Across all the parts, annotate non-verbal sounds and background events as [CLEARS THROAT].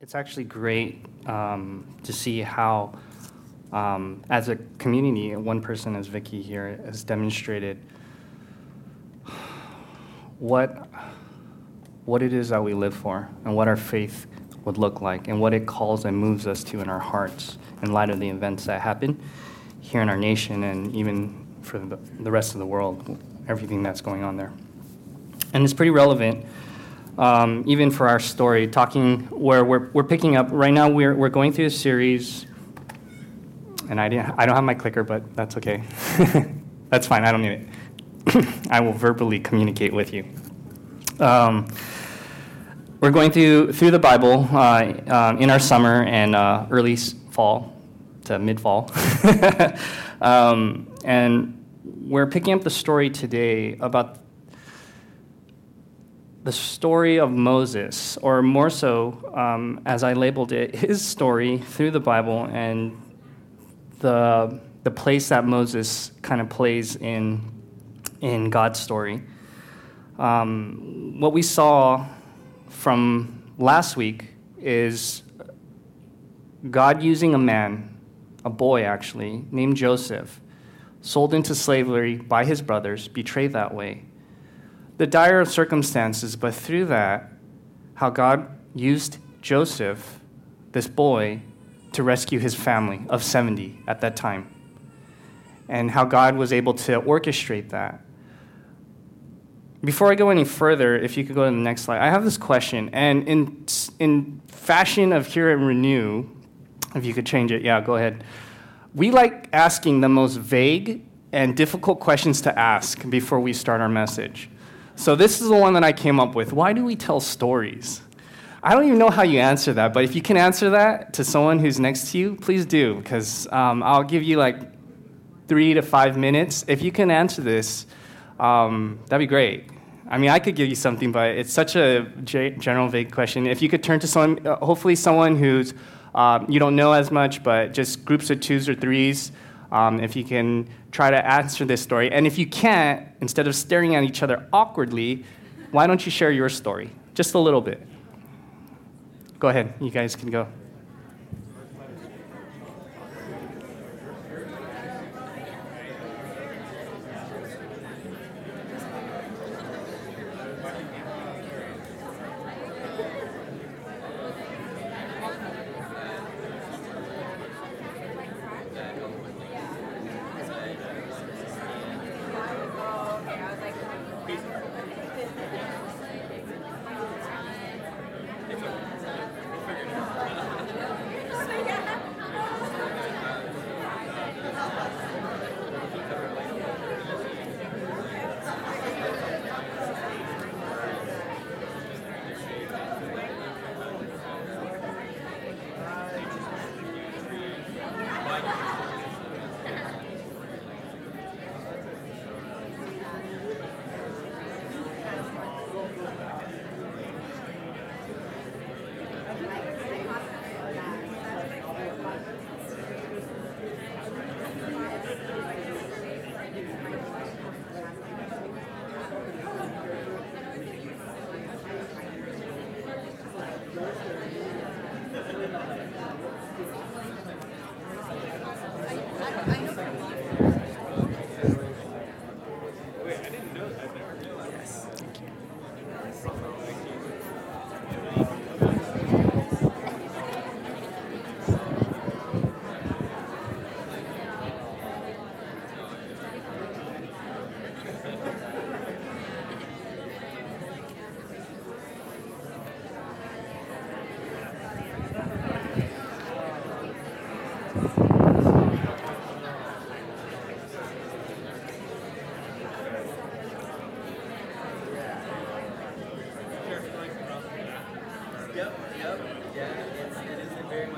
it's actually great um, to see how, um, as a community, one person as Vicky here has demonstrated what what it is that we live for and what our faith would look like and what it calls and moves us to in our hearts in light of the events that happen here in our nation and even for the, the rest of the world, everything that's going on there. And it's pretty relevant um, even for our story, talking where we're, we're picking up. Right now, we're, we're going through a series, and I, didn't, I don't have my clicker, but that's okay. [LAUGHS] that's fine, I don't need it. [COUGHS] I will verbally communicate with you. Um, we're going through, through the Bible uh, um, in our summer and uh, early fall to mid fall. [LAUGHS] um, and we're picking up the story today about the story of Moses, or more so, um, as I labeled it, his story through the Bible and the, the place that Moses kind of plays in, in God's story. Um, what we saw from last week is God using a man, a boy actually, named Joseph, sold into slavery by his brothers, betrayed that way the dire circumstances, but through that, how God used Joseph, this boy, to rescue his family of 70 at that time, and how God was able to orchestrate that. Before I go any further, if you could go to the next slide, I have this question, and in, in fashion of Hear and Renew, if you could change it, yeah, go ahead. We like asking the most vague and difficult questions to ask before we start our message. So this is the one that I came up with. Why do we tell stories? I don't even know how you answer that, but if you can answer that to someone who's next to you, please do, because um, I'll give you like three to five minutes. If you can answer this, um, that'd be great. I mean, I could give you something, but it's such a general, vague question. If you could turn to someone, uh, hopefully someone who's um, you don't know as much, but just groups of twos or threes. Um, if you can try to answer this story. And if you can't, instead of staring at each other awkwardly, why don't you share your story? Just a little bit. Go ahead, you guys can go.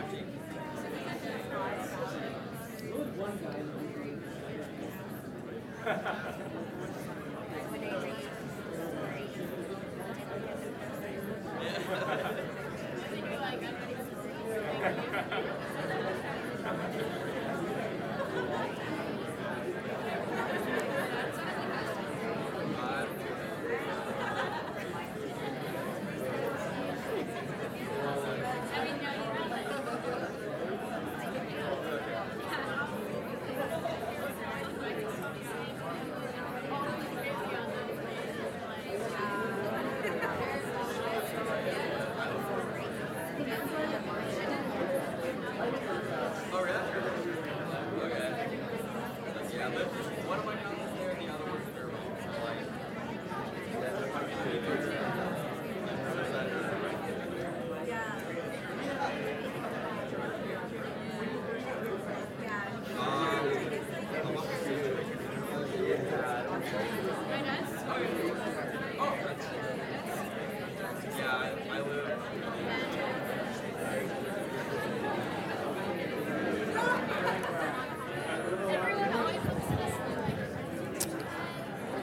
[LAUGHS] one guy.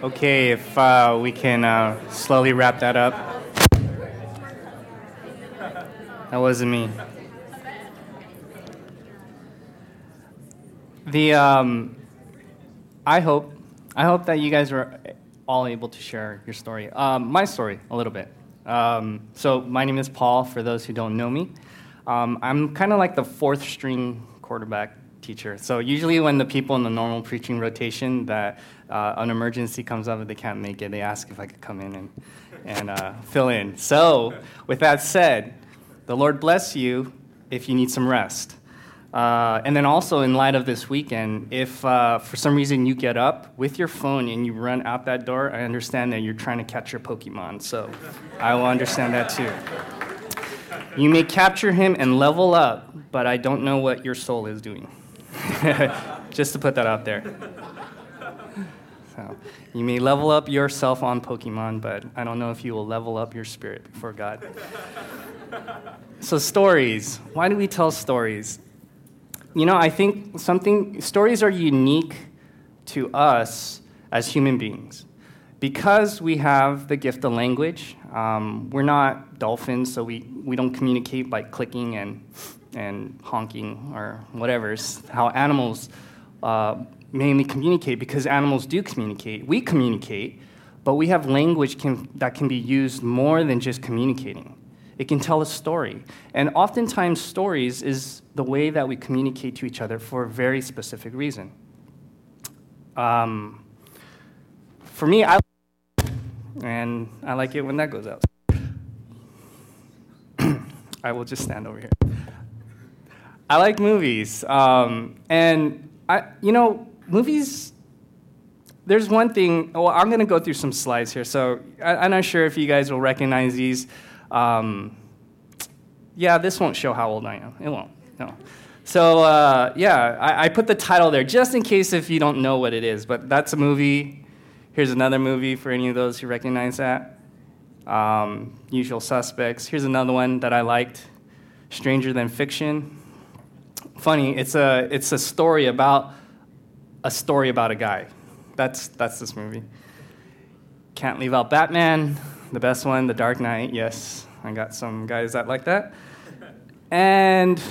Okay, if uh, we can uh, slowly wrap that up. That wasn't me. The um, I hope I hope that you guys were all able to share your story. Um, my story a little bit. Um, so my name is Paul. For those who don't know me, um, I'm kind of like the fourth string quarterback teacher. So usually when the people in the normal preaching rotation that uh, an emergency comes up and they can't make it, they ask if I could come in and, and uh, fill in. So with that said, the Lord bless you if you need some rest. Uh, and then also, in light of this weekend, if uh, for some reason you get up with your phone and you run out that door, I understand that you're trying to catch your Pokemon. So I will understand that too. You may capture him and level up, but I don't know what your soul is doing. [LAUGHS] Just to put that out there. [LAUGHS] So you may level up yourself on Pokemon, but I don't know if you will level up your spirit before God. [LAUGHS] So, stories. Why do we tell stories? You know, I think something, stories are unique to us as human beings. Because we have the gift of language, um, we're not dolphins, so we, we don't communicate by clicking and, and honking or whatever. It's how animals uh, mainly communicate, because animals do communicate. We communicate, but we have language can, that can be used more than just communicating. It can tell a story. And oftentimes, stories is the way that we communicate to each other for a very specific reason. Um, for me, I and I like it when that goes out. [CLEARS THROAT] I will just stand over here. I like movies, um, and I, you know, movies. There's one thing. Well, I'm going to go through some slides here, so I, am not sure if you guys will recognize these. Um, yeah, this won't show how old I am. It won't. No. So uh, yeah, I, I, put the title there just in case if you don't know what it is. But that's a movie. Here's another movie for any of those who recognize that. Um, Usual Suspects. Here's another one that I liked. Stranger Than Fiction. Funny, it's a it's a story about a story about a guy. That's that's this movie. Can't leave out Batman the best one, The Dark Knight. Yes, I got some guys that like that. And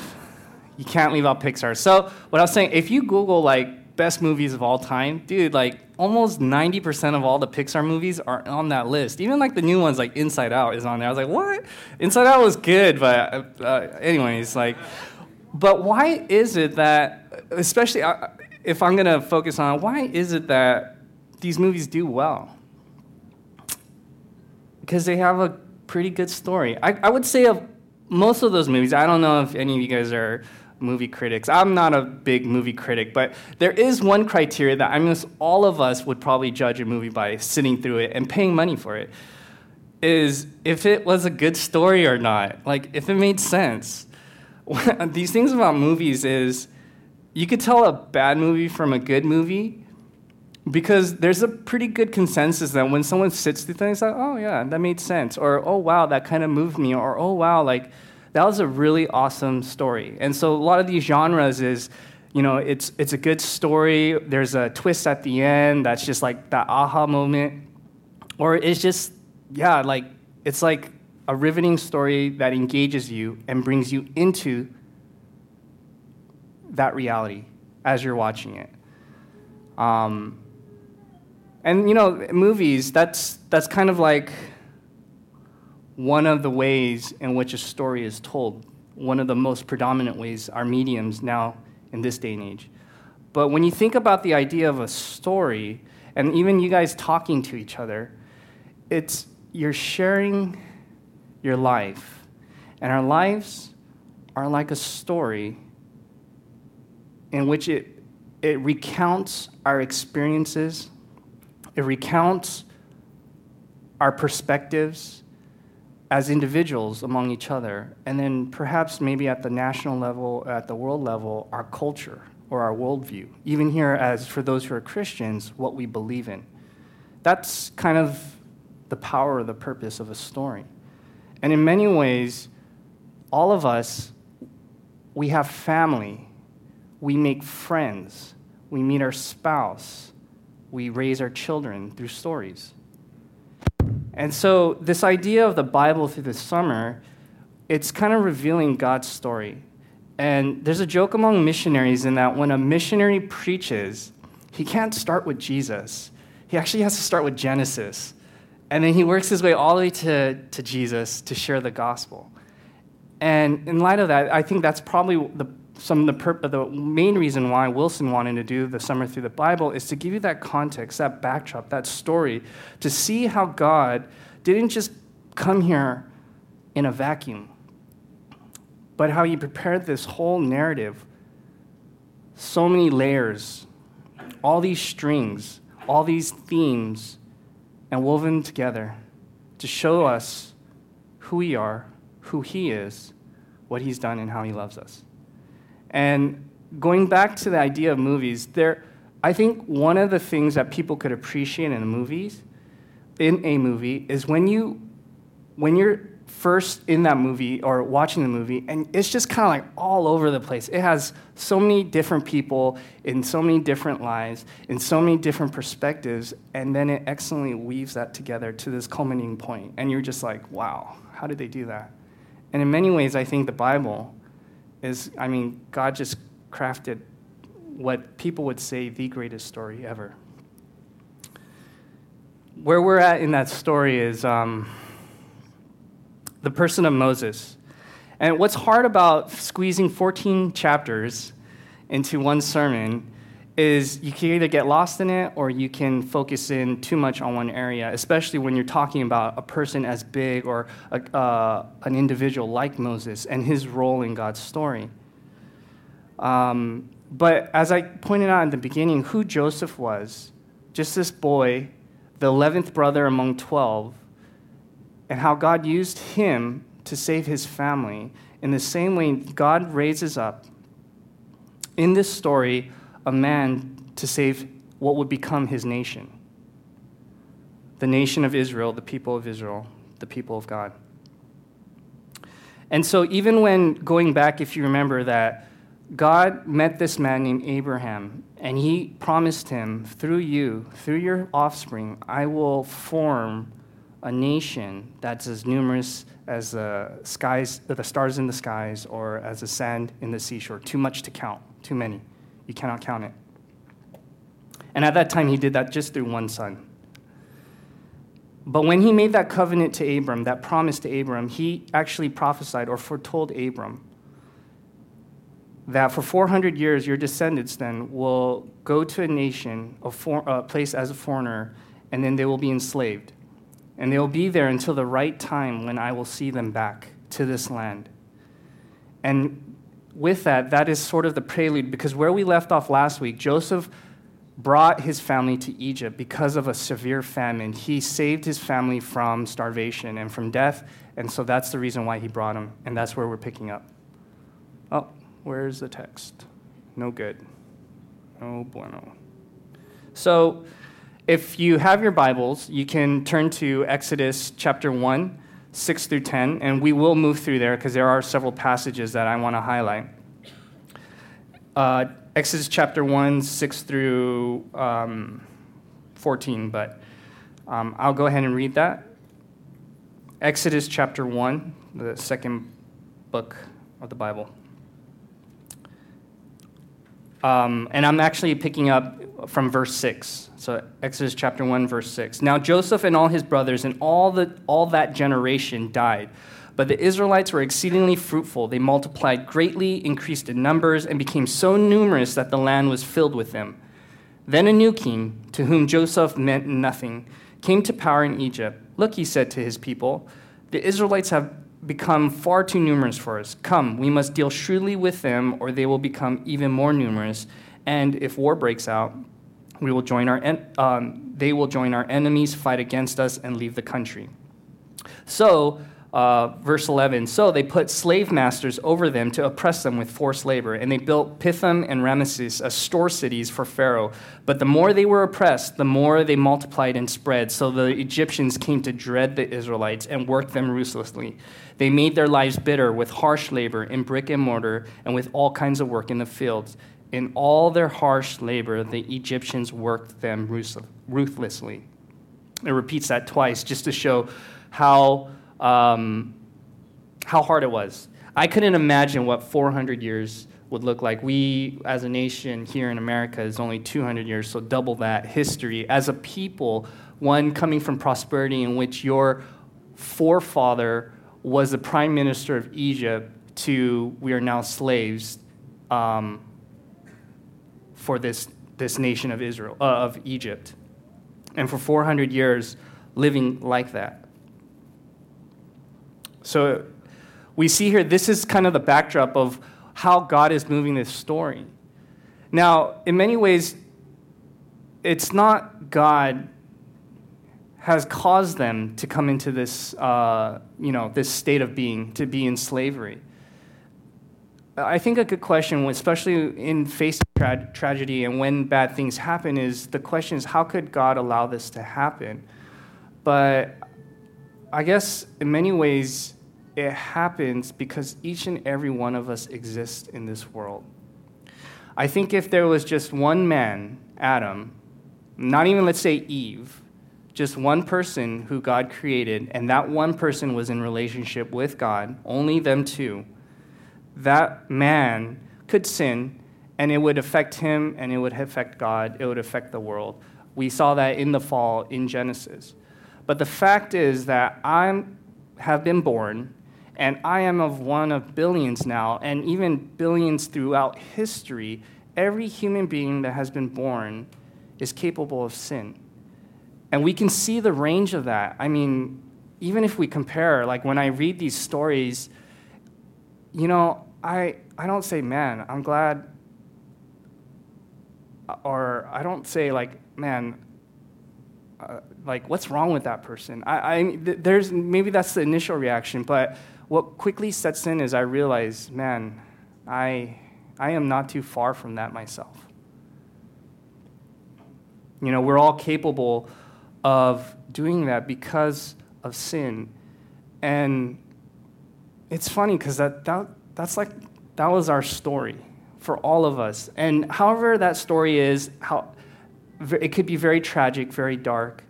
you can't leave out Pixar. So, what I was saying, if you Google like best movies of all time, dude, like almost 90% of all the Pixar movies are on that list. Even like the new ones, like Inside Out, is on there. I was like, what? Inside Out was good, but uh, anyways, like, but why is it that, especially uh, if I'm gonna focus on, why is it that these movies do well? because they have a pretty good story. I, I would say of most of those movies, I don't know if any of you guys are movie critics. I'm not a big movie critic, but there is one criteria that I mean, all of us would probably judge a movie by sitting through it and paying money for it. Is if it was a good story or not, like if it made sense. [LAUGHS] These things about movies is you could tell a bad movie from a good movie because there's a pretty good consensus that when someone sits through things like oh yeah that made sense or oh wow that kind of moved me or oh wow like that was a really awesome story. And so a lot of these genres is you know it's it's a good story there's a twist at the end that's just like that aha moment or it's just yeah like it's like a riveting story that engages you and brings you into that reality as you're watching it um, and you know, movies, that's, that's kind of like one of the ways in which a story is told. One of the most predominant ways our mediums now in this day and age. But when you think about the idea of a story, and even you guys talking to each other, it's you're sharing your life. And our lives are like a story in which it, it recounts our experiences it recounts our perspectives as individuals among each other, and then perhaps maybe at the national level, at the world level, our culture or our worldview. Even here, as for those who are Christians, what we believe in. That's kind of the power or the purpose of a story. And in many ways, all of us, we have family, we make friends, we meet our spouse, we raise our children through stories. And so, this idea of the Bible through the summer, it's kind of revealing God's story. And there's a joke among missionaries in that when a missionary preaches, he can't start with Jesus. He actually has to start with Genesis. And then he works his way all the way to, to Jesus to share the gospel. And in light of that, I think that's probably the, some of the, pur- the main reason why Wilson wanted to do the Summer Through the Bible is to give you that context, that backdrop, that story, to see how God didn't just come here in a vacuum, but how he prepared this whole narrative, so many layers, all these strings, all these themes, and woven together to show us who we are, who he is, what he's done, and how he loves us. And going back to the idea of movies, there, I think one of the things that people could appreciate in movies, in a movie, is when you, when you're first in that movie or watching the movie, and it's just kind of like all over the place. It has so many different people in so many different lives, in so many different perspectives, and then it excellently weaves that together to this culminating point. And you're just like, wow, how did they do that? And in many ways, I think the Bible is, I mean, God just crafted what people would say the greatest story ever. Where we're at in that story is um, the person of Moses. And what's hard about squeezing 14 chapters into one sermon is you can either get lost in it or you can focus in too much on one area, especially when you're talking about a person as big or a, uh, an individual like Moses and his role in God's story. Um, but as I pointed out in the beginning, who Joseph was, just this boy, the 11th brother among 12, and how God used him to save his family. In the same way, God raises up in this story a man to save what would become his nation the nation of Israel, the people of Israel, the people of God. And so, even when going back, if you remember that God met this man named Abraham, and he promised him, through you, through your offspring, I will form a nation that's as numerous as the skies, the stars in the skies, or as the sand in the seashore. Too much to count, too many. You cannot count it. And at that time, he did that just through one son. But when he made that covenant to Abram, that promise to Abram, he actually prophesied or foretold Abram that for 400 years, your descendants then will go to a nation, a, for, a place as a foreigner, and then they will be enslaved. And they will be there until the right time when I will see them back to this land. And with that, that is sort of the prelude because where we left off last week, Joseph brought his family to Egypt because of a severe famine. He saved his family from starvation and from death, and so that's the reason why he brought them, and that's where we're picking up. Oh, where's the text? No good. No bueno. So, if you have your Bibles, you can turn to Exodus chapter 1 6 through 10, and we will move through there because there are several passages that I want to highlight. Uh, Exodus chapter 1, 6 through um, 14, but um, I'll go ahead and read that. Exodus chapter 1, the second book of the Bible. Um, and I'm actually picking up from verse 6. So Exodus chapter 1, verse 6. Now Joseph and all his brothers and all, the, all that generation died. But the Israelites were exceedingly fruitful. They multiplied greatly, increased in numbers, and became so numerous that the land was filled with them. Then a new king, to whom Joseph meant nothing, came to power in Egypt. Look, he said to his people, the Israelites have become far too numerous for us. Come, we must deal shrewdly with them, or they will become even more numerous. And if war breaks out, we will join our en- um, they will join our enemies, fight against us, and leave the country. So, uh, verse 11 So they put slave masters over them to oppress them with forced labor, and they built Pithom and Ramesses as store cities for Pharaoh. But the more they were oppressed, the more they multiplied and spread. So the Egyptians came to dread the Israelites and worked them ruthlessly. They made their lives bitter with harsh labor in brick and mortar and with all kinds of work in the fields. In all their harsh labor, the Egyptians worked them ruthlessly. It repeats that twice just to show how, um, how hard it was. I couldn't imagine what 400 years would look like. We, as a nation here in America, is only 200 years, so double that history. As a people, one coming from prosperity in which your forefather was the prime minister of Egypt, to we are now slaves um, for this, this nation of Israel, uh, of Egypt. And for 400 years, living like that. So we see here, this is kind of the backdrop of how God is moving this story. Now, in many ways, it's not God has caused them to come into this, uh, you know, this state of being, to be in slavery. I think a good question, especially in facing tra- tragedy and when bad things happen, is the question is how could God allow this to happen? But I guess in many ways, it happens because each and every one of us exists in this world. I think if there was just one man, Adam, not even let's say Eve, just one person who God created, and that one person was in relationship with God, only them two, that man could sin and it would affect him and it would affect God, it would affect the world. We saw that in the fall in Genesis. But the fact is that I have been born and I am of one of billions now, and even billions throughout history. Every human being that has been born is capable of sin. And we can see the range of that. I mean, even if we compare, like when I read these stories, you know, I, I don't say, man, I'm glad, or I don't say, like, man, uh, like, what's wrong with that person? I, I, there's, maybe that's the initial reaction, but what quickly sets in is I realize, man, I, I am not too far from that myself. You know, we're all capable of doing that because of sin. And it's funny because that, that, that's like, that was our story for all of us. And however that story is, how, it could be very tragic, very dark,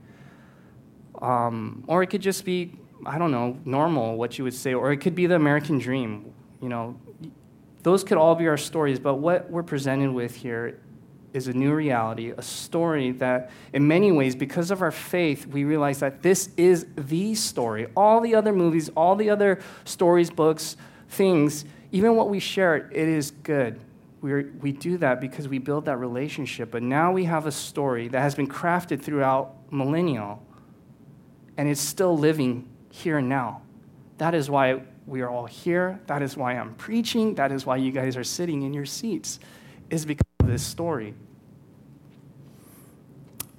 um, or it could just be I don't know, normal, what you would say, or it could be the American dream. You know, those could all be our stories, but what we're presented with here is a new reality, a story that, in many ways, because of our faith, we realize that this is the story. All the other movies, all the other stories, books, things, even what we share, it is good. we we do that because we build that relationship. But now we have a story that has been crafted throughout millennial, and it's still living here and now. That is why we are all here. That is why I'm preaching. That is why you guys are sitting in your seats, is because of this story.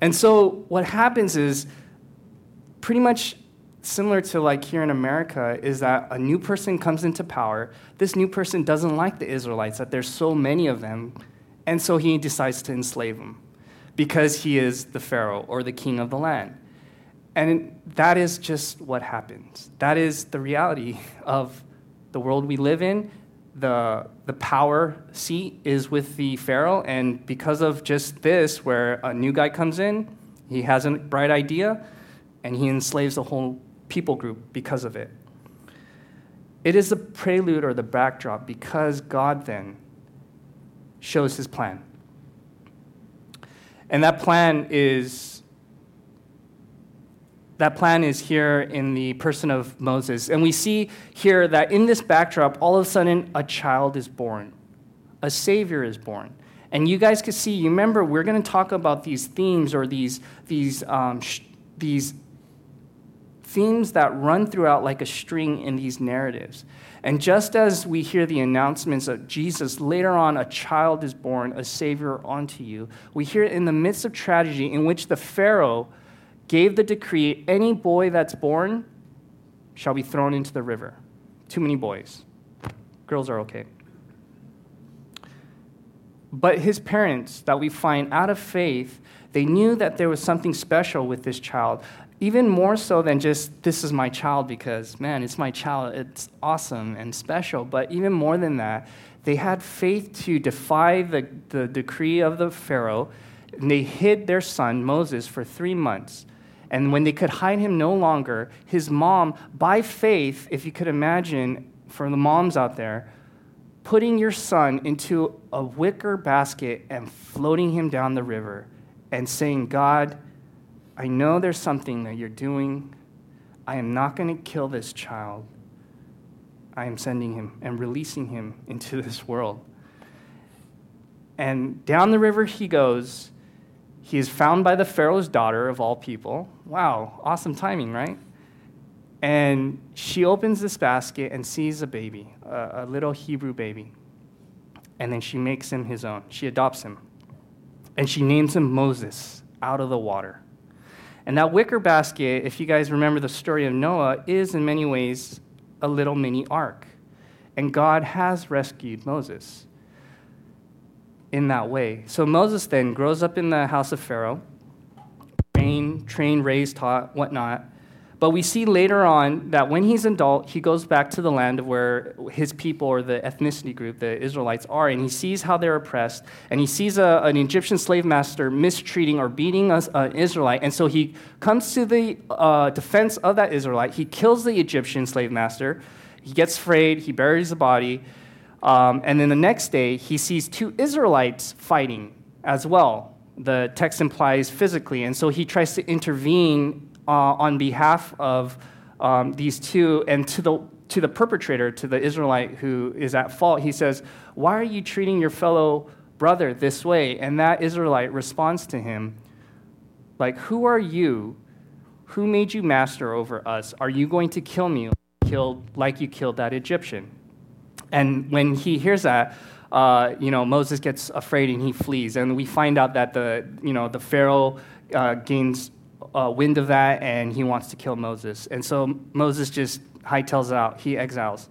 And so what happens is pretty much similar to like here in America is that a new person comes into power. This new person doesn't like the Israelites, that there's so many of them, and so he decides to enslave them because he is the Pharaoh or the king of the land. And that is just what happens. That is the reality [LAUGHS] of the world we live in. The, the power seat is with the Pharaoh, and because of just this, where a new guy comes in, he has a bright idea, and he enslaves the whole people group because of it. It is the prelude or the backdrop because God then shows his plan. And that plan is that plan is here in the person of Moses. And we see here that in this backdrop, all of a sudden, a child is born, a Savior is born. And you guys can see, you remember, we're going to talk about these themes or these, these, um, sh- these themes that run throughout like a string in these narratives. And just as we hear the announcements of Jesus, later on, a child is born, a Savior unto you, we hear in the midst of tragedy in which the Pharaoh gave the decree any boy that's born shall be thrown into the river. Too many boys. Girls are okay. But his parents, that we find out of faith, they knew that there was something special with this child. Even more so than just this is my child because man it's my child it's awesome and special. But even more than that they had faith to defy the, the decree of the pharaoh. And they hid their son moses for three months. And when they could hide him no longer his mom by faith if you could imagine for the moms out there putting your son into a wicker basket and floating him down the river and saying god I know there's something that you're doing. I am not going to kill this child. I am sending him and releasing him into this world. And down the river he goes. He is found by the Pharaoh's daughter, of all people. Wow, awesome timing, right? And she opens this basket and sees a baby, a, a little Hebrew baby. And then she makes him his own. She adopts him. And she names him Moses out of the water. And that wicker basket, if you guys remember the story of Noah, is in many ways a little mini ark. And God has rescued Moses in that way. So Moses then grows up in the house of Pharaoh, trained, trained, raised, taught, whatnot. But we see later on that when he's an adult, he goes back to the land of where his people or the ethnicity group, the Israelites, are, and he sees how they're oppressed, and he sees a, an Egyptian slave master mistreating or beating an Israelite, and so he comes to the uh, defense of that Israelite. He kills the Egyptian slave master. He gets afraid. He buries the body, um, and then the next day he sees two Israelites fighting as well. The text implies physically, and so he tries to intervene uh, on behalf of um, these two and to the to the perpetrator, to the Israelite who is at fault, he says, Why are you treating your fellow brother this way? And that Israelite responds to him, like, Who are you? Who made you master over us? Are you going to kill me killed, like you killed that Egyptian? And when he hears that, uh, you know, Moses gets afraid and he flees. And we find out that the, you know, the Pharaoh uh, gains uh, wind of that and he wants to kill Moses. And so Moses just hightails out, he exiles.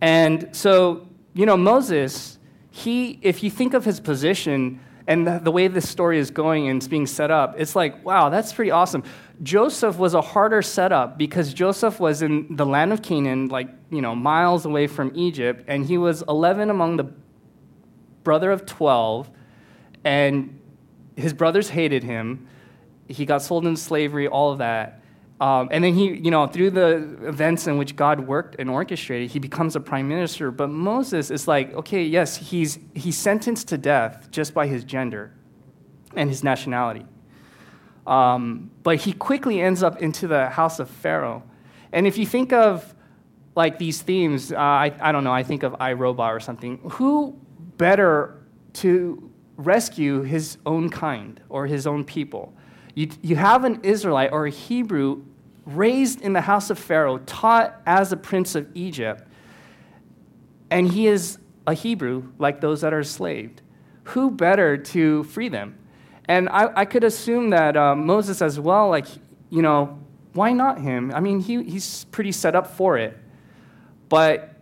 And so, you know, Moses, he, if you think of his position and the, the way this story is going and it's being set up, it's like, wow, that's pretty awesome. Joseph was a harder setup because Joseph was in the land of Canaan, like, you know, miles away from Egypt, and he was 11 among the brother of 12, and his brothers hated him he got sold into slavery, all of that. Um, and then he, you know, through the events in which God worked and orchestrated, he becomes a prime minister. But Moses is like, okay, yes, he's, he's sentenced to death just by his gender and his nationality. Um, but he quickly ends up into the house of Pharaoh. And if you think of like these themes, uh, I, I don't know, I think of iRobot or something. Who better to rescue his own kind or his own people? You, you have an Israelite or a Hebrew raised in the house of Pharaoh, taught as a prince of Egypt, and he is a Hebrew like those that are enslaved. Who better to free them? And I, I could assume that uh, Moses as well, like, you know, why not him? I mean, he, he's pretty set up for it. But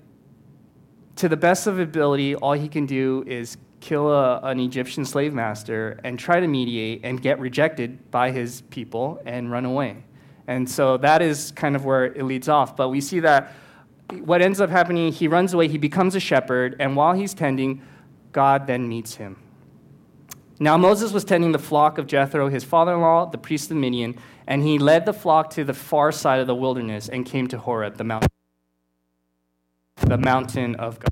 to the best of ability, all he can do is kill a, an Egyptian slave master and try to mediate and get rejected by his people and run away. And so that is kind of where it leads off. But we see that what ends up happening, he runs away, he becomes a shepherd, and while he's tending, God then meets him. Now, Moses was tending the flock of Jethro, his father in law, the priest of Midian, and he led the flock to the far side of the wilderness and came to Horeb, the mountain, the mountain of God.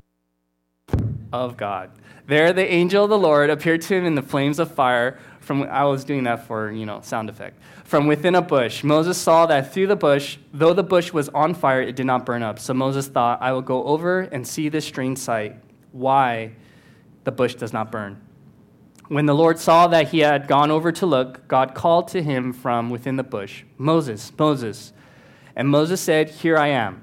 Of God. There, the angel of the Lord appeared to him in the flames of fire. From I was doing that for you know sound effect. From within a bush, Moses saw that through the bush, though the bush was on fire, it did not burn up. So Moses thought, "I will go over and see this strange sight, why the bush does not burn." When the Lord saw that he had gone over to look, God called to him from within the bush, "Moses, Moses." And Moses said, "Here I am."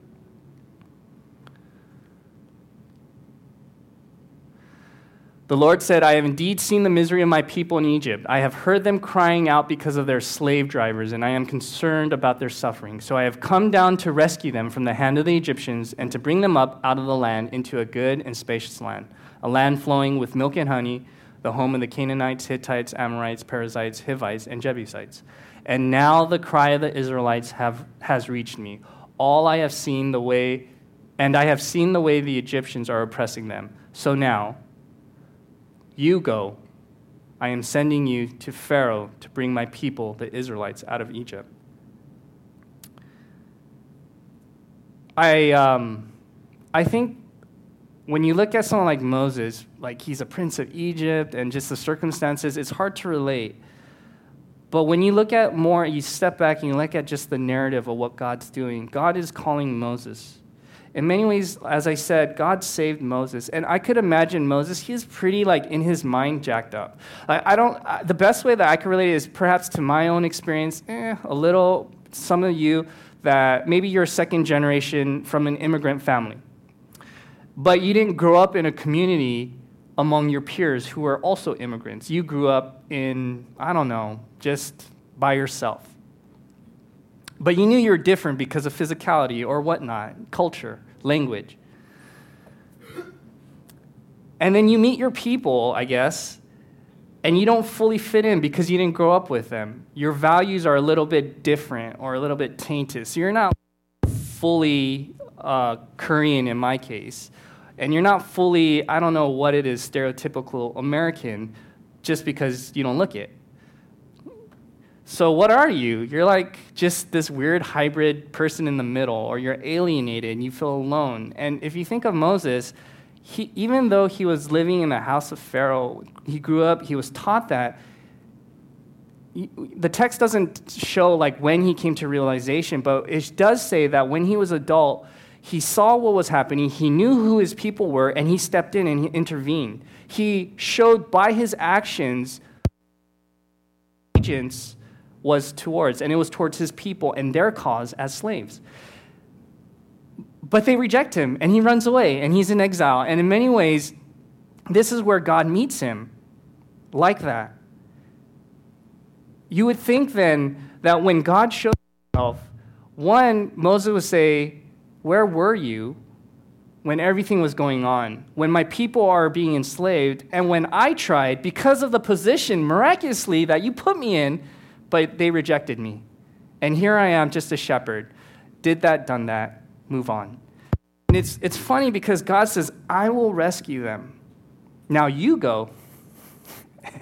The Lord said, I have indeed seen the misery of my people in Egypt. I have heard them crying out because of their slave drivers, and I am concerned about their suffering. So I have come down to rescue them from the hand of the Egyptians and to bring them up out of the land into a good and spacious land, a land flowing with milk and honey, the home of the Canaanites, Hittites, Amorites, Perizzites, Hivites, and Jebusites. And now the cry of the Israelites have, has reached me. All I have seen the way, and I have seen the way the Egyptians are oppressing them. So now, you go. I am sending you to Pharaoh to bring my people, the Israelites, out of Egypt. I, um, I think when you look at someone like Moses, like he's a prince of Egypt and just the circumstances, it's hard to relate. But when you look at more, you step back and you look at just the narrative of what God's doing, God is calling Moses in many ways, as I said, God saved Moses. And I could imagine Moses, he's pretty like in his mind jacked up. I, I don't, I, the best way that I can relate is perhaps to my own experience, eh, a little, some of you that maybe you're a second generation from an immigrant family. But you didn't grow up in a community among your peers who are also immigrants. You grew up in, I don't know, just by yourself. But you knew you were different because of physicality or whatnot, culture, language. And then you meet your people, I guess, and you don't fully fit in because you didn't grow up with them. Your values are a little bit different or a little bit tainted. So you're not fully uh, Korean in my case. And you're not fully, I don't know what it is, stereotypical American just because you don't look it. So, what are you? You're like just this weird hybrid person in the middle, or you're alienated and you feel alone. And if you think of Moses, he, even though he was living in the house of Pharaoh, he grew up, he was taught that. the text doesn't show like when he came to realization, but it does say that when he was adult, he saw what was happening, he knew who his people were, and he stepped in and he intervened. He showed by his actions agents was towards, and it was towards his people and their cause as slaves. But they reject him, and he runs away, and he's in exile. And in many ways, this is where God meets him, like that. You would think then that when God shows himself, one, Moses would say, Where were you when everything was going on? When my people are being enslaved, and when I tried, because of the position miraculously that you put me in, but they rejected me. And here I am, just a shepherd. Did that, done that, move on. And it's, it's funny because God says, I will rescue them. Now you go. [LAUGHS]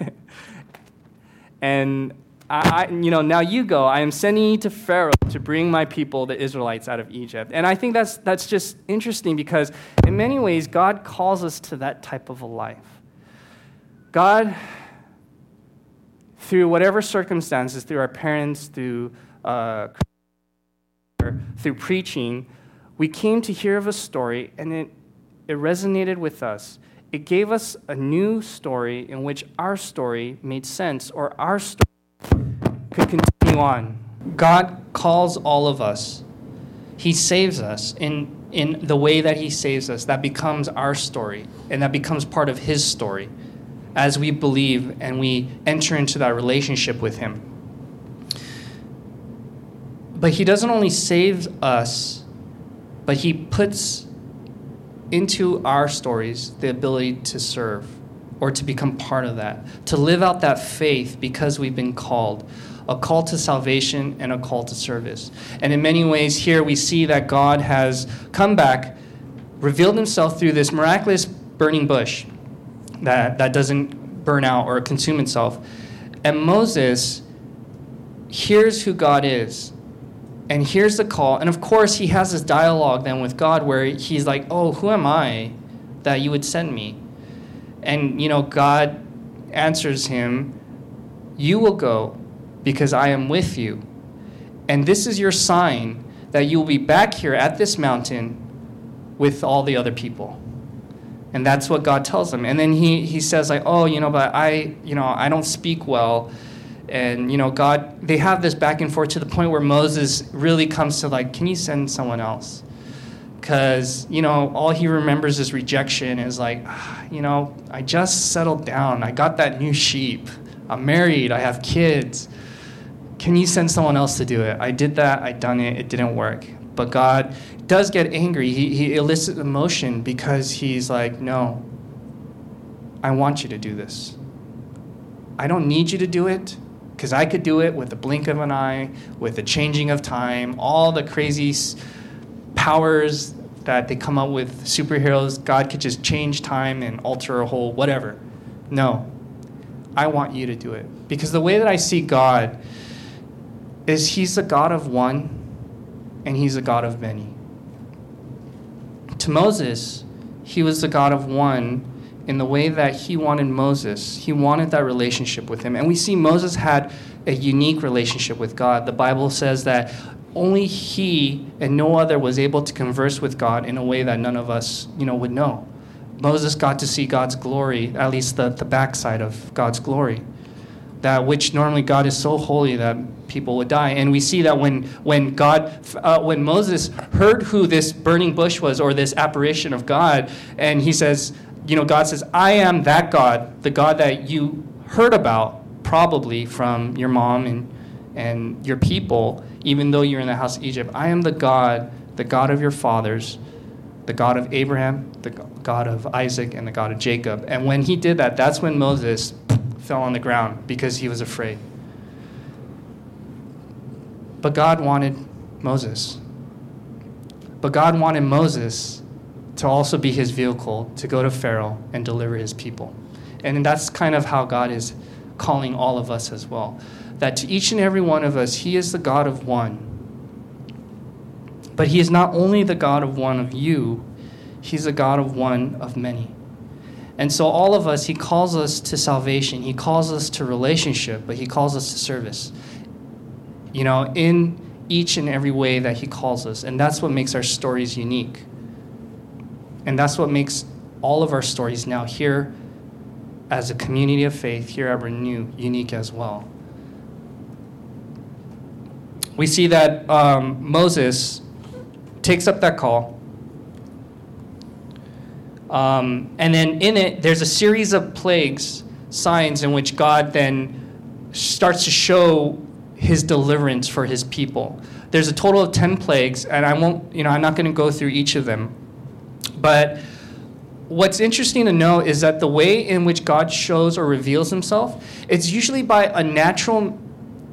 and I, I, you know, now you go. I am sending you to Pharaoh to bring my people, the Israelites, out of Egypt. And I think that's, that's just interesting because, in many ways, God calls us to that type of a life. God through whatever circumstances, through our parents, through, uh, through preaching, we came to hear of a story and it, it resonated with us. It gave us a new story in which our story made sense or our story could continue on. God calls all of us. He saves us in, in the way that He saves us. That becomes our story, and that becomes part of His story as we believe and we enter into that relationship with Him. But He doesn't only save us, but He puts into our stories the ability to serve or to become part of that, to live out that faith because we've been called. A call to salvation and a call to service. And in many ways, here we see that God has come back, revealed himself through this miraculous burning bush that, mm-hmm. that doesn't burn out or consume itself. And Moses hears who God is and hears the call. And of course, he has this dialogue then with God where he's like, Oh, who am I that you would send me? And, you know, God answers him, You will go because I am with you. And this is your sign that you will be back here at this mountain with all the other people. And that's what God tells him. And then he, he says, like, oh, you know, but I, you know, I don't speak well. And, you know, God, they have this back and forth to the point where Moses really comes to, like, can you send someone else? because you know all he remembers is rejection is like ah, you know i just settled down. I got that new sheep. I'm married. I have kids. Can you send someone else to do it? I did that. I done it. It didn't work. But god does get angry. He, he elicits emotion because he's like no i want you to do this. I don't need you to do it because i could do it with the blink of an eye with the changing of time all the crazy powers that they come up with superheroes god could just change time and alter a whole whatever. No. I want you to do it. Because the way that i see god is he's a god of one and he's a god of many to moses he was the god of one in the way that he wanted moses he wanted that relationship with him and we see moses had a unique relationship with god the bible says that only he and no other was able to converse with God in a way that none of us, you know, would know. Moses got to see God's glory, at least the, the backside of God's glory. That which normally God is so holy that people would die. And we see that when, when God, uh, when Moses heard who this burning bush was or this apparition of God, and he says, you know, God says, I am that God, the God that you heard about probably from your mom and, and your people even though you're in the house of Egypt. I am the God, the God of your fathers, the God of Abraham, the God of Isaac, and the God of Jacob. And when he did that, that's when Moses fell on the ground because he was afraid. But God wanted Moses. But God wanted Moses to also be his vehicle to go to Pharaoh and deliver his people. And that's kind of how God is calling all of us as well that to each and every one of us, He is the God of one. But He is not only the God of one of you, He's the God of one of many. And so, all of us, He calls us to salvation, He calls us to relationship, but He calls us to service. You know, in each and every way that He calls us. And that's what makes our stories unique. And that's what makes all of our stories now here as a community of faith, here at Renew, unique as well we see that um, Moses takes up that call. Um, and then in it, there's a series of plagues, signs in which God then starts to show his deliverance for his people. There's a total of 10 plagues, and I won't, you know, I'm not going to go through each of them. But what's interesting to know is that the way in which God shows or reveals himself, it's usually by a natural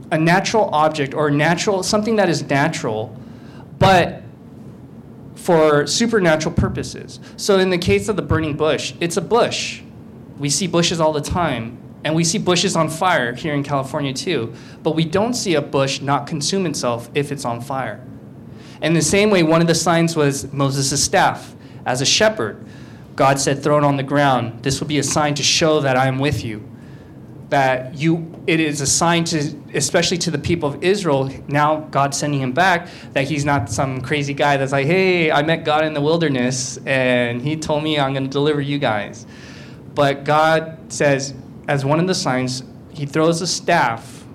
a natural object or natural something that is natural, but for supernatural purposes. So in the case of the burning bush, it's a bush. We see bushes all the time, and we see bushes on fire here in California too. But we don't see a bush not consume itself if it's on fire. In the same way, one of the signs was Moses' staff. As a shepherd, God said, Throw it on the ground. This will be a sign to show that I am with you that you it is a sign to especially to the people of Israel now God sending him back that he's not some crazy guy that's like hey I met God in the wilderness and he told me I'm going to deliver you guys. But God says as one of the signs he throws a staff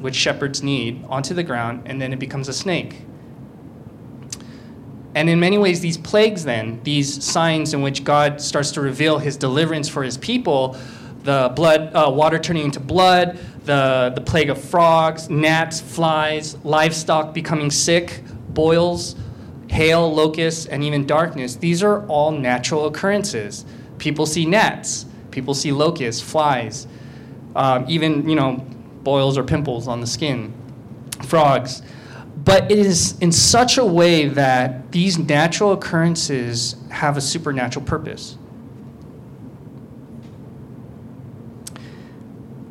which shepherds need onto the ground and then it becomes a snake. And in many ways these plagues then these signs in which God starts to reveal his deliverance for his people the blood, uh, water turning into blood, the, the plague of frogs, gnats, flies, livestock becoming sick, boils, hail, locusts, and even darkness. These are all natural occurrences. People see gnats, people see locusts, flies, um, even you know boils or pimples on the skin, frogs. But it is in such a way that these natural occurrences have a supernatural purpose.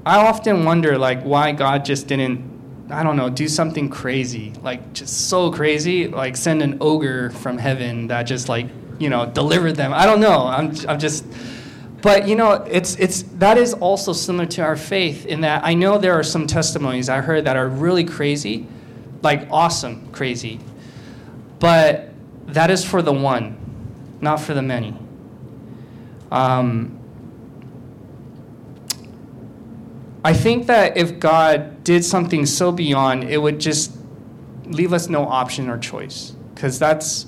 I often wonder like why God just didn't I don't know, do something crazy, like just so crazy, like send an ogre from heaven that just like, you know, delivered them. I don't know. I'm I'm just but you know, it's it's that is also similar to our faith in that I know there are some testimonies I heard that are really crazy, like awesome crazy. But that is for the one, not for the many. Um, I think that if God did something so beyond, it would just leave us no option or choice. Because that's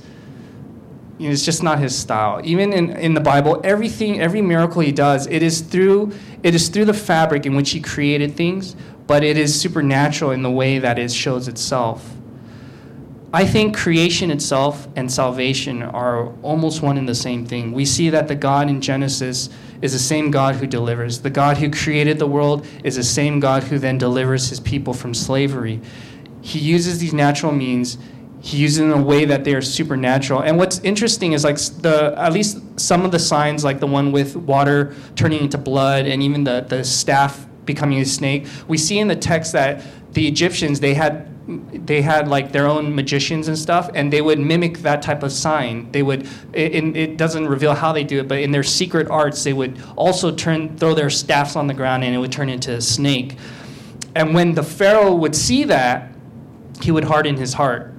You know, it's just not his style. Even in, in the Bible, everything, every miracle he does, it is through it is through the fabric in which he created things, but it is supernatural in the way that it shows itself. I think creation itself and salvation are almost one and the same thing. We see that the God in Genesis is the same God who delivers. The God who created the world is the same God who then delivers his people from slavery. He uses these natural means he uses them in a way that they are supernatural. And what's interesting is like the at least some of the signs, like the one with water turning into blood, and even the the staff becoming a snake. We see in the text that the Egyptians they had they had like their own magicians and stuff, and they would mimic that type of sign. They would it, it doesn't reveal how they do it, but in their secret arts, they would also turn throw their staffs on the ground, and it would turn into a snake. And when the Pharaoh would see that, he would harden his heart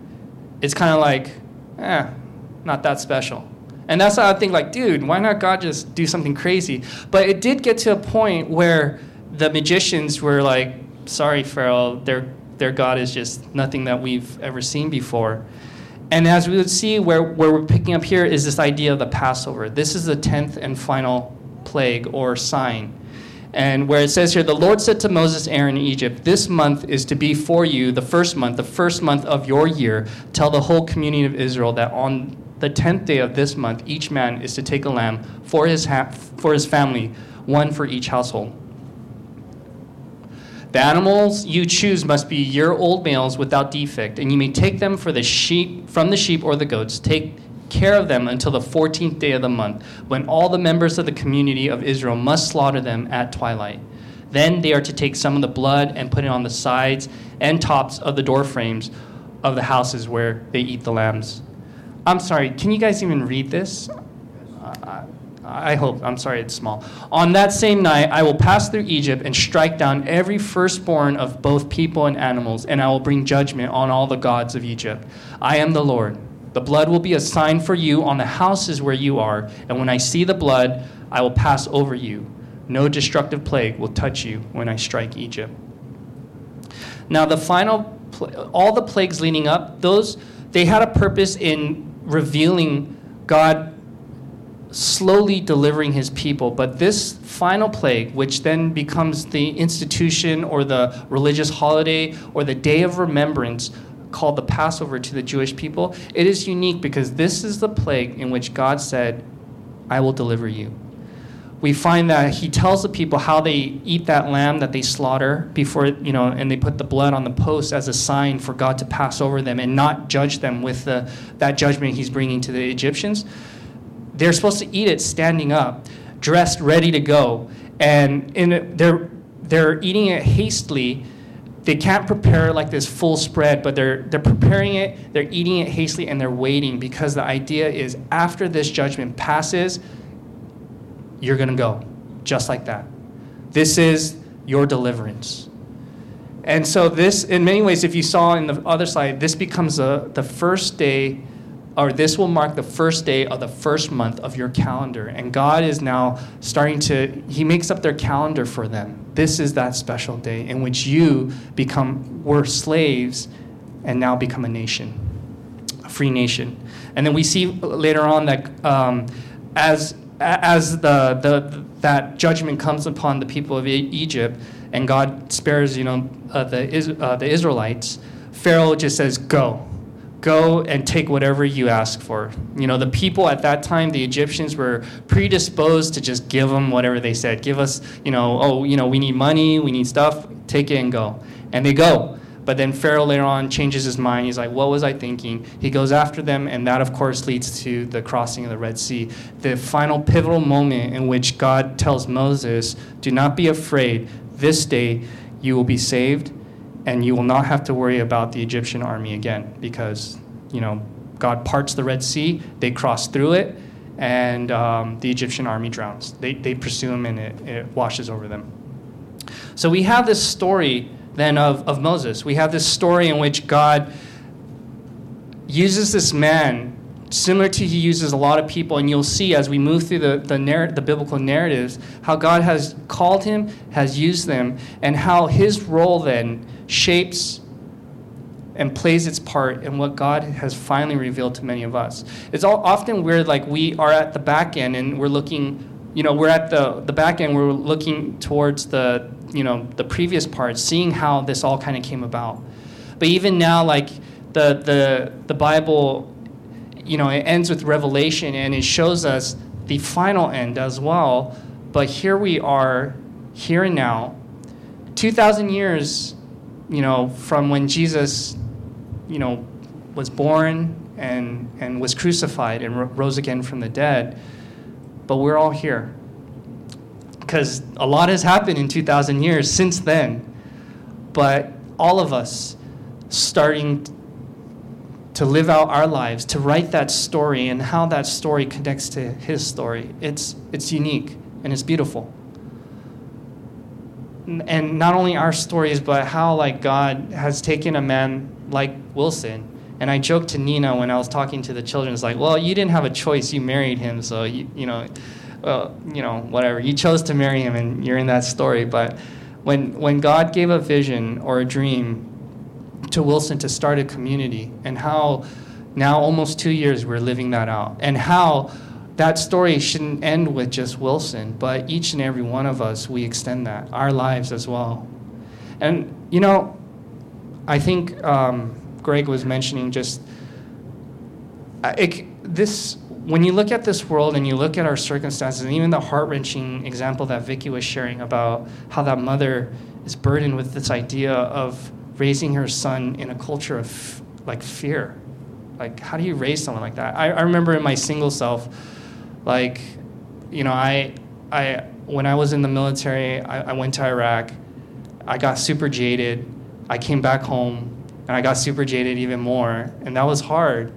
it's kind of like, eh, not that special. And that's how I think, like, dude, why not God just do something crazy? But it did get to a point where the magicians were like, sorry, Pharaoh, their, their God is just nothing that we've ever seen before. And as we would see, where, where we're picking up here is this idea of the Passover. This is the 10th and final plague or sign. And where it says here, the Lord said to Moses, Aaron in Egypt, This month is to be for you the first month, the first month of your year. Tell the whole community of Israel that on the tenth day of this month, each man is to take a lamb for his, ha- for his family, one for each household. The animals you choose must be year old males without defect, and you may take them for the sheep from the sheep or the goats. Take care of them until the 14th day of the month, when all the members of the community of Israel must slaughter them at twilight. Then they are to take some of the blood and put it on the sides and tops of the door frames of the houses where they eat the lambs. I'm sorry, can you guys even read this? Uh, uh, I hope. I'm sorry, it's small. On that same night, I will pass through Egypt and strike down every firstborn of both people and animals, and I will bring judgment on all the gods of Egypt. I am the Lord. The blood will be a sign for you on the houses where you are, and when I see the blood, I will pass over you. No destructive plague will touch you when I strike Egypt. Now, the final, all the plagues leading up, those, they had a purpose in revealing God slowly delivering his people. But this final plague, which then becomes the institution or the religious holiday or the day of remembrance called the Passover to the Jewish people, it is unique because this is the plague in which God said, I will deliver you. We find that he tells the people how they eat that lamb that they slaughter before, you know, and they put the blood on the post as a sign for God to pass over them and not judge them with the, that judgment he's bringing to the Egyptians. They're supposed to eat it standing up, dressed, ready to go. And in they're, they're eating it hastily they can't prepare like this full spread, but they're they're preparing it, they're eating it hastily, and they're waiting because the idea is after this judgment passes, you're gonna go, just like that. This is your deliverance. And so this, in many ways, if you saw in the other slide, this becomes a, the first day or this will mark the first day of the first month of your calendar. And God is now starting to, He makes up their calendar for them. This is that special day in which you become, were slaves and now become a nation, a free nation. And then we see later on that um, as, as the, the, that judgment comes upon the people of Egypt and God spares, you know, uh, the, uh, the Israelites, Pharaoh just says, go go and take whatever you ask for. You know, the people at that time, the Egyptians were predisposed to just give them whatever they said. Give us, you know, oh, you know, we need money, we need stuff, take it and go. And they go. But then Pharaoh later on changes his mind. He's like, what was I thinking? He goes after them, and that, of course, leads to the crossing of the Red Sea. The final pivotal moment in which God tells Moses, do not be afraid. This day you will be saved and you will not have to worry about the Egyptian army again because, you know, God parts the Red Sea, they cross through it, and um, the Egyptian army drowns. They, they pursue them and it, it washes over them. So we have this story then of, of Moses. We have this story in which God uses this man similar to he uses a lot of people and you'll see as we move through the, the, narr- the biblical narratives how god has called him has used them and how his role then shapes and plays its part in what God has finally revealed to many of us. It's all, often where like we are at the back end and we're looking, you know, we're at the, the back end, we're looking towards the, you know, the previous part, seeing how this all kind of came about. But even now, like the, the, the Bible, you know, it ends with Revelation and it shows us the final end as well. But here we are, here and now, 2,000 years, you know, from when Jesus, you know, was born and, and was crucified and ro- rose again from the dead. But we're all here. Because a lot has happened in 2,000 years since then. But all of us starting to live out our lives, to write that story and how that story connects to his story. It's, it's unique and it's beautiful. And not only our stories, but how like God has taken a man like Wilson. And I joked to Nina when I was talking to the children, it's like, well, you didn't have a choice. You married him, so you, you know, well, you know, whatever. You chose to marry him, and you're in that story. But when when God gave a vision or a dream to Wilson to start a community, and how now almost two years we're living that out, and how that story shouldn't end with just Wilson, but each and every one of us, we extend that, our lives as well. And, you know, I think um, Greg was mentioning just it, this, when you look at this world and you look at our circumstances, and even the heart wrenching example that Vicky was sharing about how that mother is burdened with this idea of raising her son in a culture of like fear. Like, how do you raise someone like that? I, I remember in my single self, like, you know, I, I, when I was in the military, I, I went to Iraq. I got super jaded. I came back home and I got super jaded even more. And that was hard.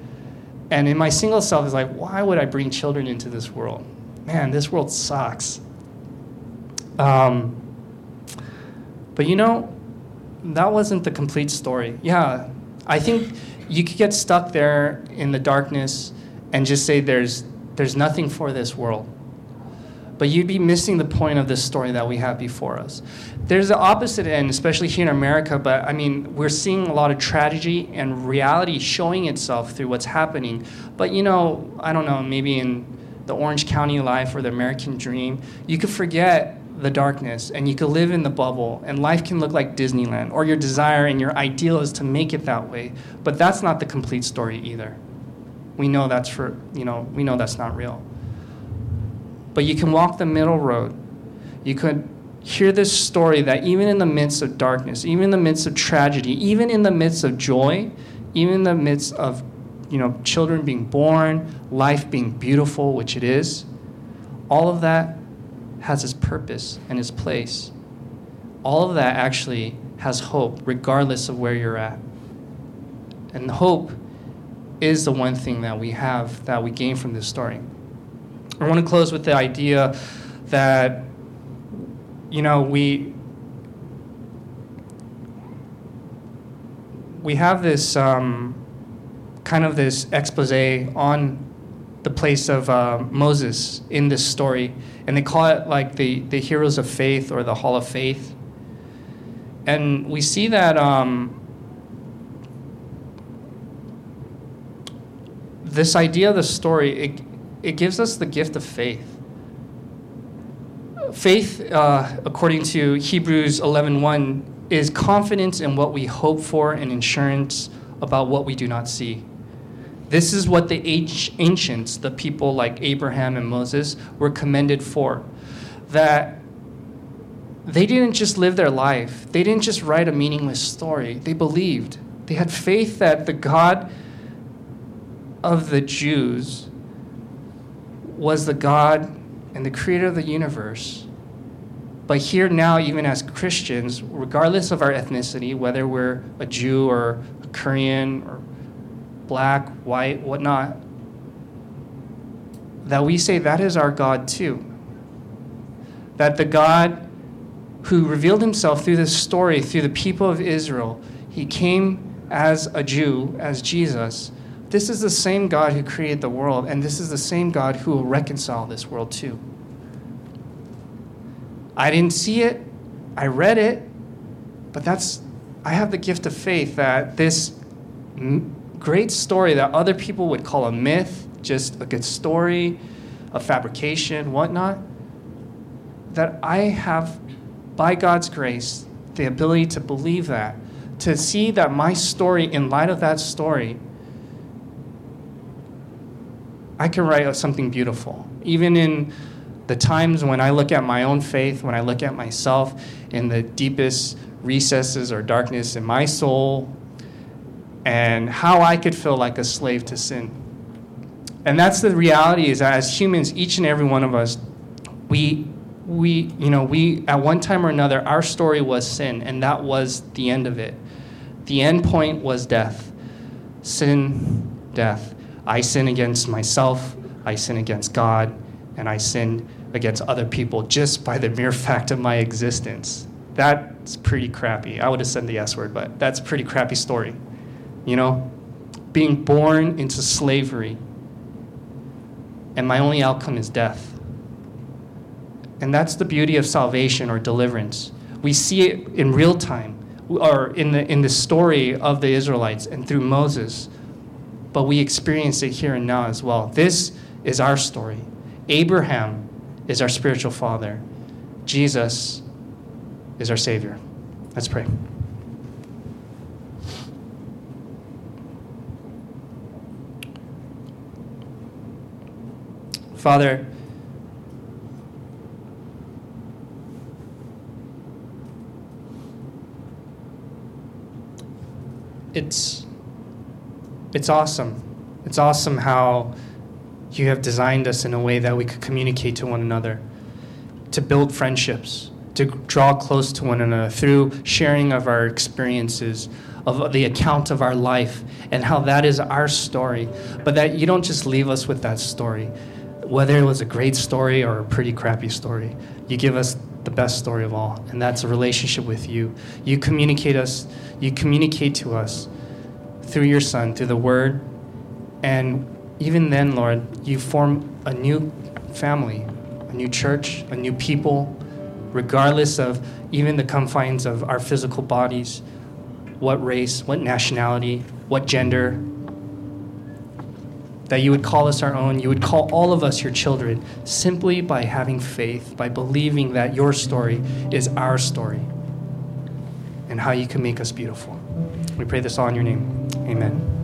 And in my single self, is like, why would I bring children into this world? Man, this world sucks. Um, but you know, that wasn't the complete story. Yeah, I think you could get stuck there in the darkness and just say there's there's nothing for this world. But you'd be missing the point of this story that we have before us. There's the opposite end, especially here in America, but I mean, we're seeing a lot of tragedy and reality showing itself through what's happening. But you know, I don't know, maybe in the Orange County life or the American dream, you could forget the darkness and you could live in the bubble and life can look like Disneyland or your desire and your ideal is to make it that way. But that's not the complete story either. We know that's for, you know, we know that's not real. But you can walk the middle road. You could hear this story that even in the midst of darkness, even in the midst of tragedy, even in the midst of joy, even in the midst of you know, children being born, life being beautiful, which it is, all of that has its purpose and its place. All of that actually has hope, regardless of where you're at. And hope is the one thing that we have that we gain from this story. I want to close with the idea that, you know, we we have this um, kind of this expose on the place of uh, Moses in this story, and they call it like the, the heroes of faith or the hall of faith. And we see that um, this idea of the story, it, it gives us the gift of faith. Faith, uh, according to Hebrews 11.1, is confidence in what we hope for and assurance about what we do not see. This is what the ancients, the people like Abraham and Moses, were commended for. That they didn't just live their life, they didn't just write a meaningless story. They believed. They had faith that the God of the Jews was the God and the creator of the universe. But here now, even as Christians, regardless of our ethnicity, whether we're a Jew or a Korean or black, white, whatnot, that we say that is our God too. That the God who revealed himself through this story, through the people of Israel, he came as a Jew, as Jesus. This is the same God who created the world, and this is the same God who will reconcile this world too. I didn't see it, I read it, but that's, I have the gift of faith that this m- great story that other people would call a myth, just a good story, a fabrication, whatnot, that I have, by God's grace, the ability to believe that, to see that my story, in light of that story, I can write something beautiful. Even in the times when I look at my own faith, when I look at myself in the deepest recesses or darkness in my soul, and how I could feel like a slave to sin. And that's the reality is that as humans, each and every one of us, we we you know we at one time or another our story was sin and that was the end of it the end point was death sin death i sin against myself i sin against god and i sin against other people just by the mere [LAUGHS] fact of my existence. That's pretty crappy. I would have said the s word but that's a pretty crappy story. You know being born into slavery and my only outcome is death. And that's the beauty of salvation or deliverance. We see it in real time, or in the, in the story of the Israelites and through Moses, but we experience it here and now as well. This is our story. Abraham is our spiritual father, Jesus is our Savior. Let's pray. Father, it's it's awesome. It's awesome how you have designed us in a way that we could communicate to one another, to build friendships, to draw close to one another through sharing of our experiences, of the account of our life, and how that is our story. But that you don't just leave us with that story, whether it was a great story or a pretty crappy story. You give us the best story of all, and that's a relationship with you. You communicate us, you communicate to us through your son, through the word, and even then, Lord, you form a new family, a new church, a new people, regardless of even the confines of our physical bodies, what race, what nationality, what gender, that you would call us our own, you would call all of us your children simply by having faith, by believing that your story is our story and how you can make us beautiful. We pray this all in your name. Amen.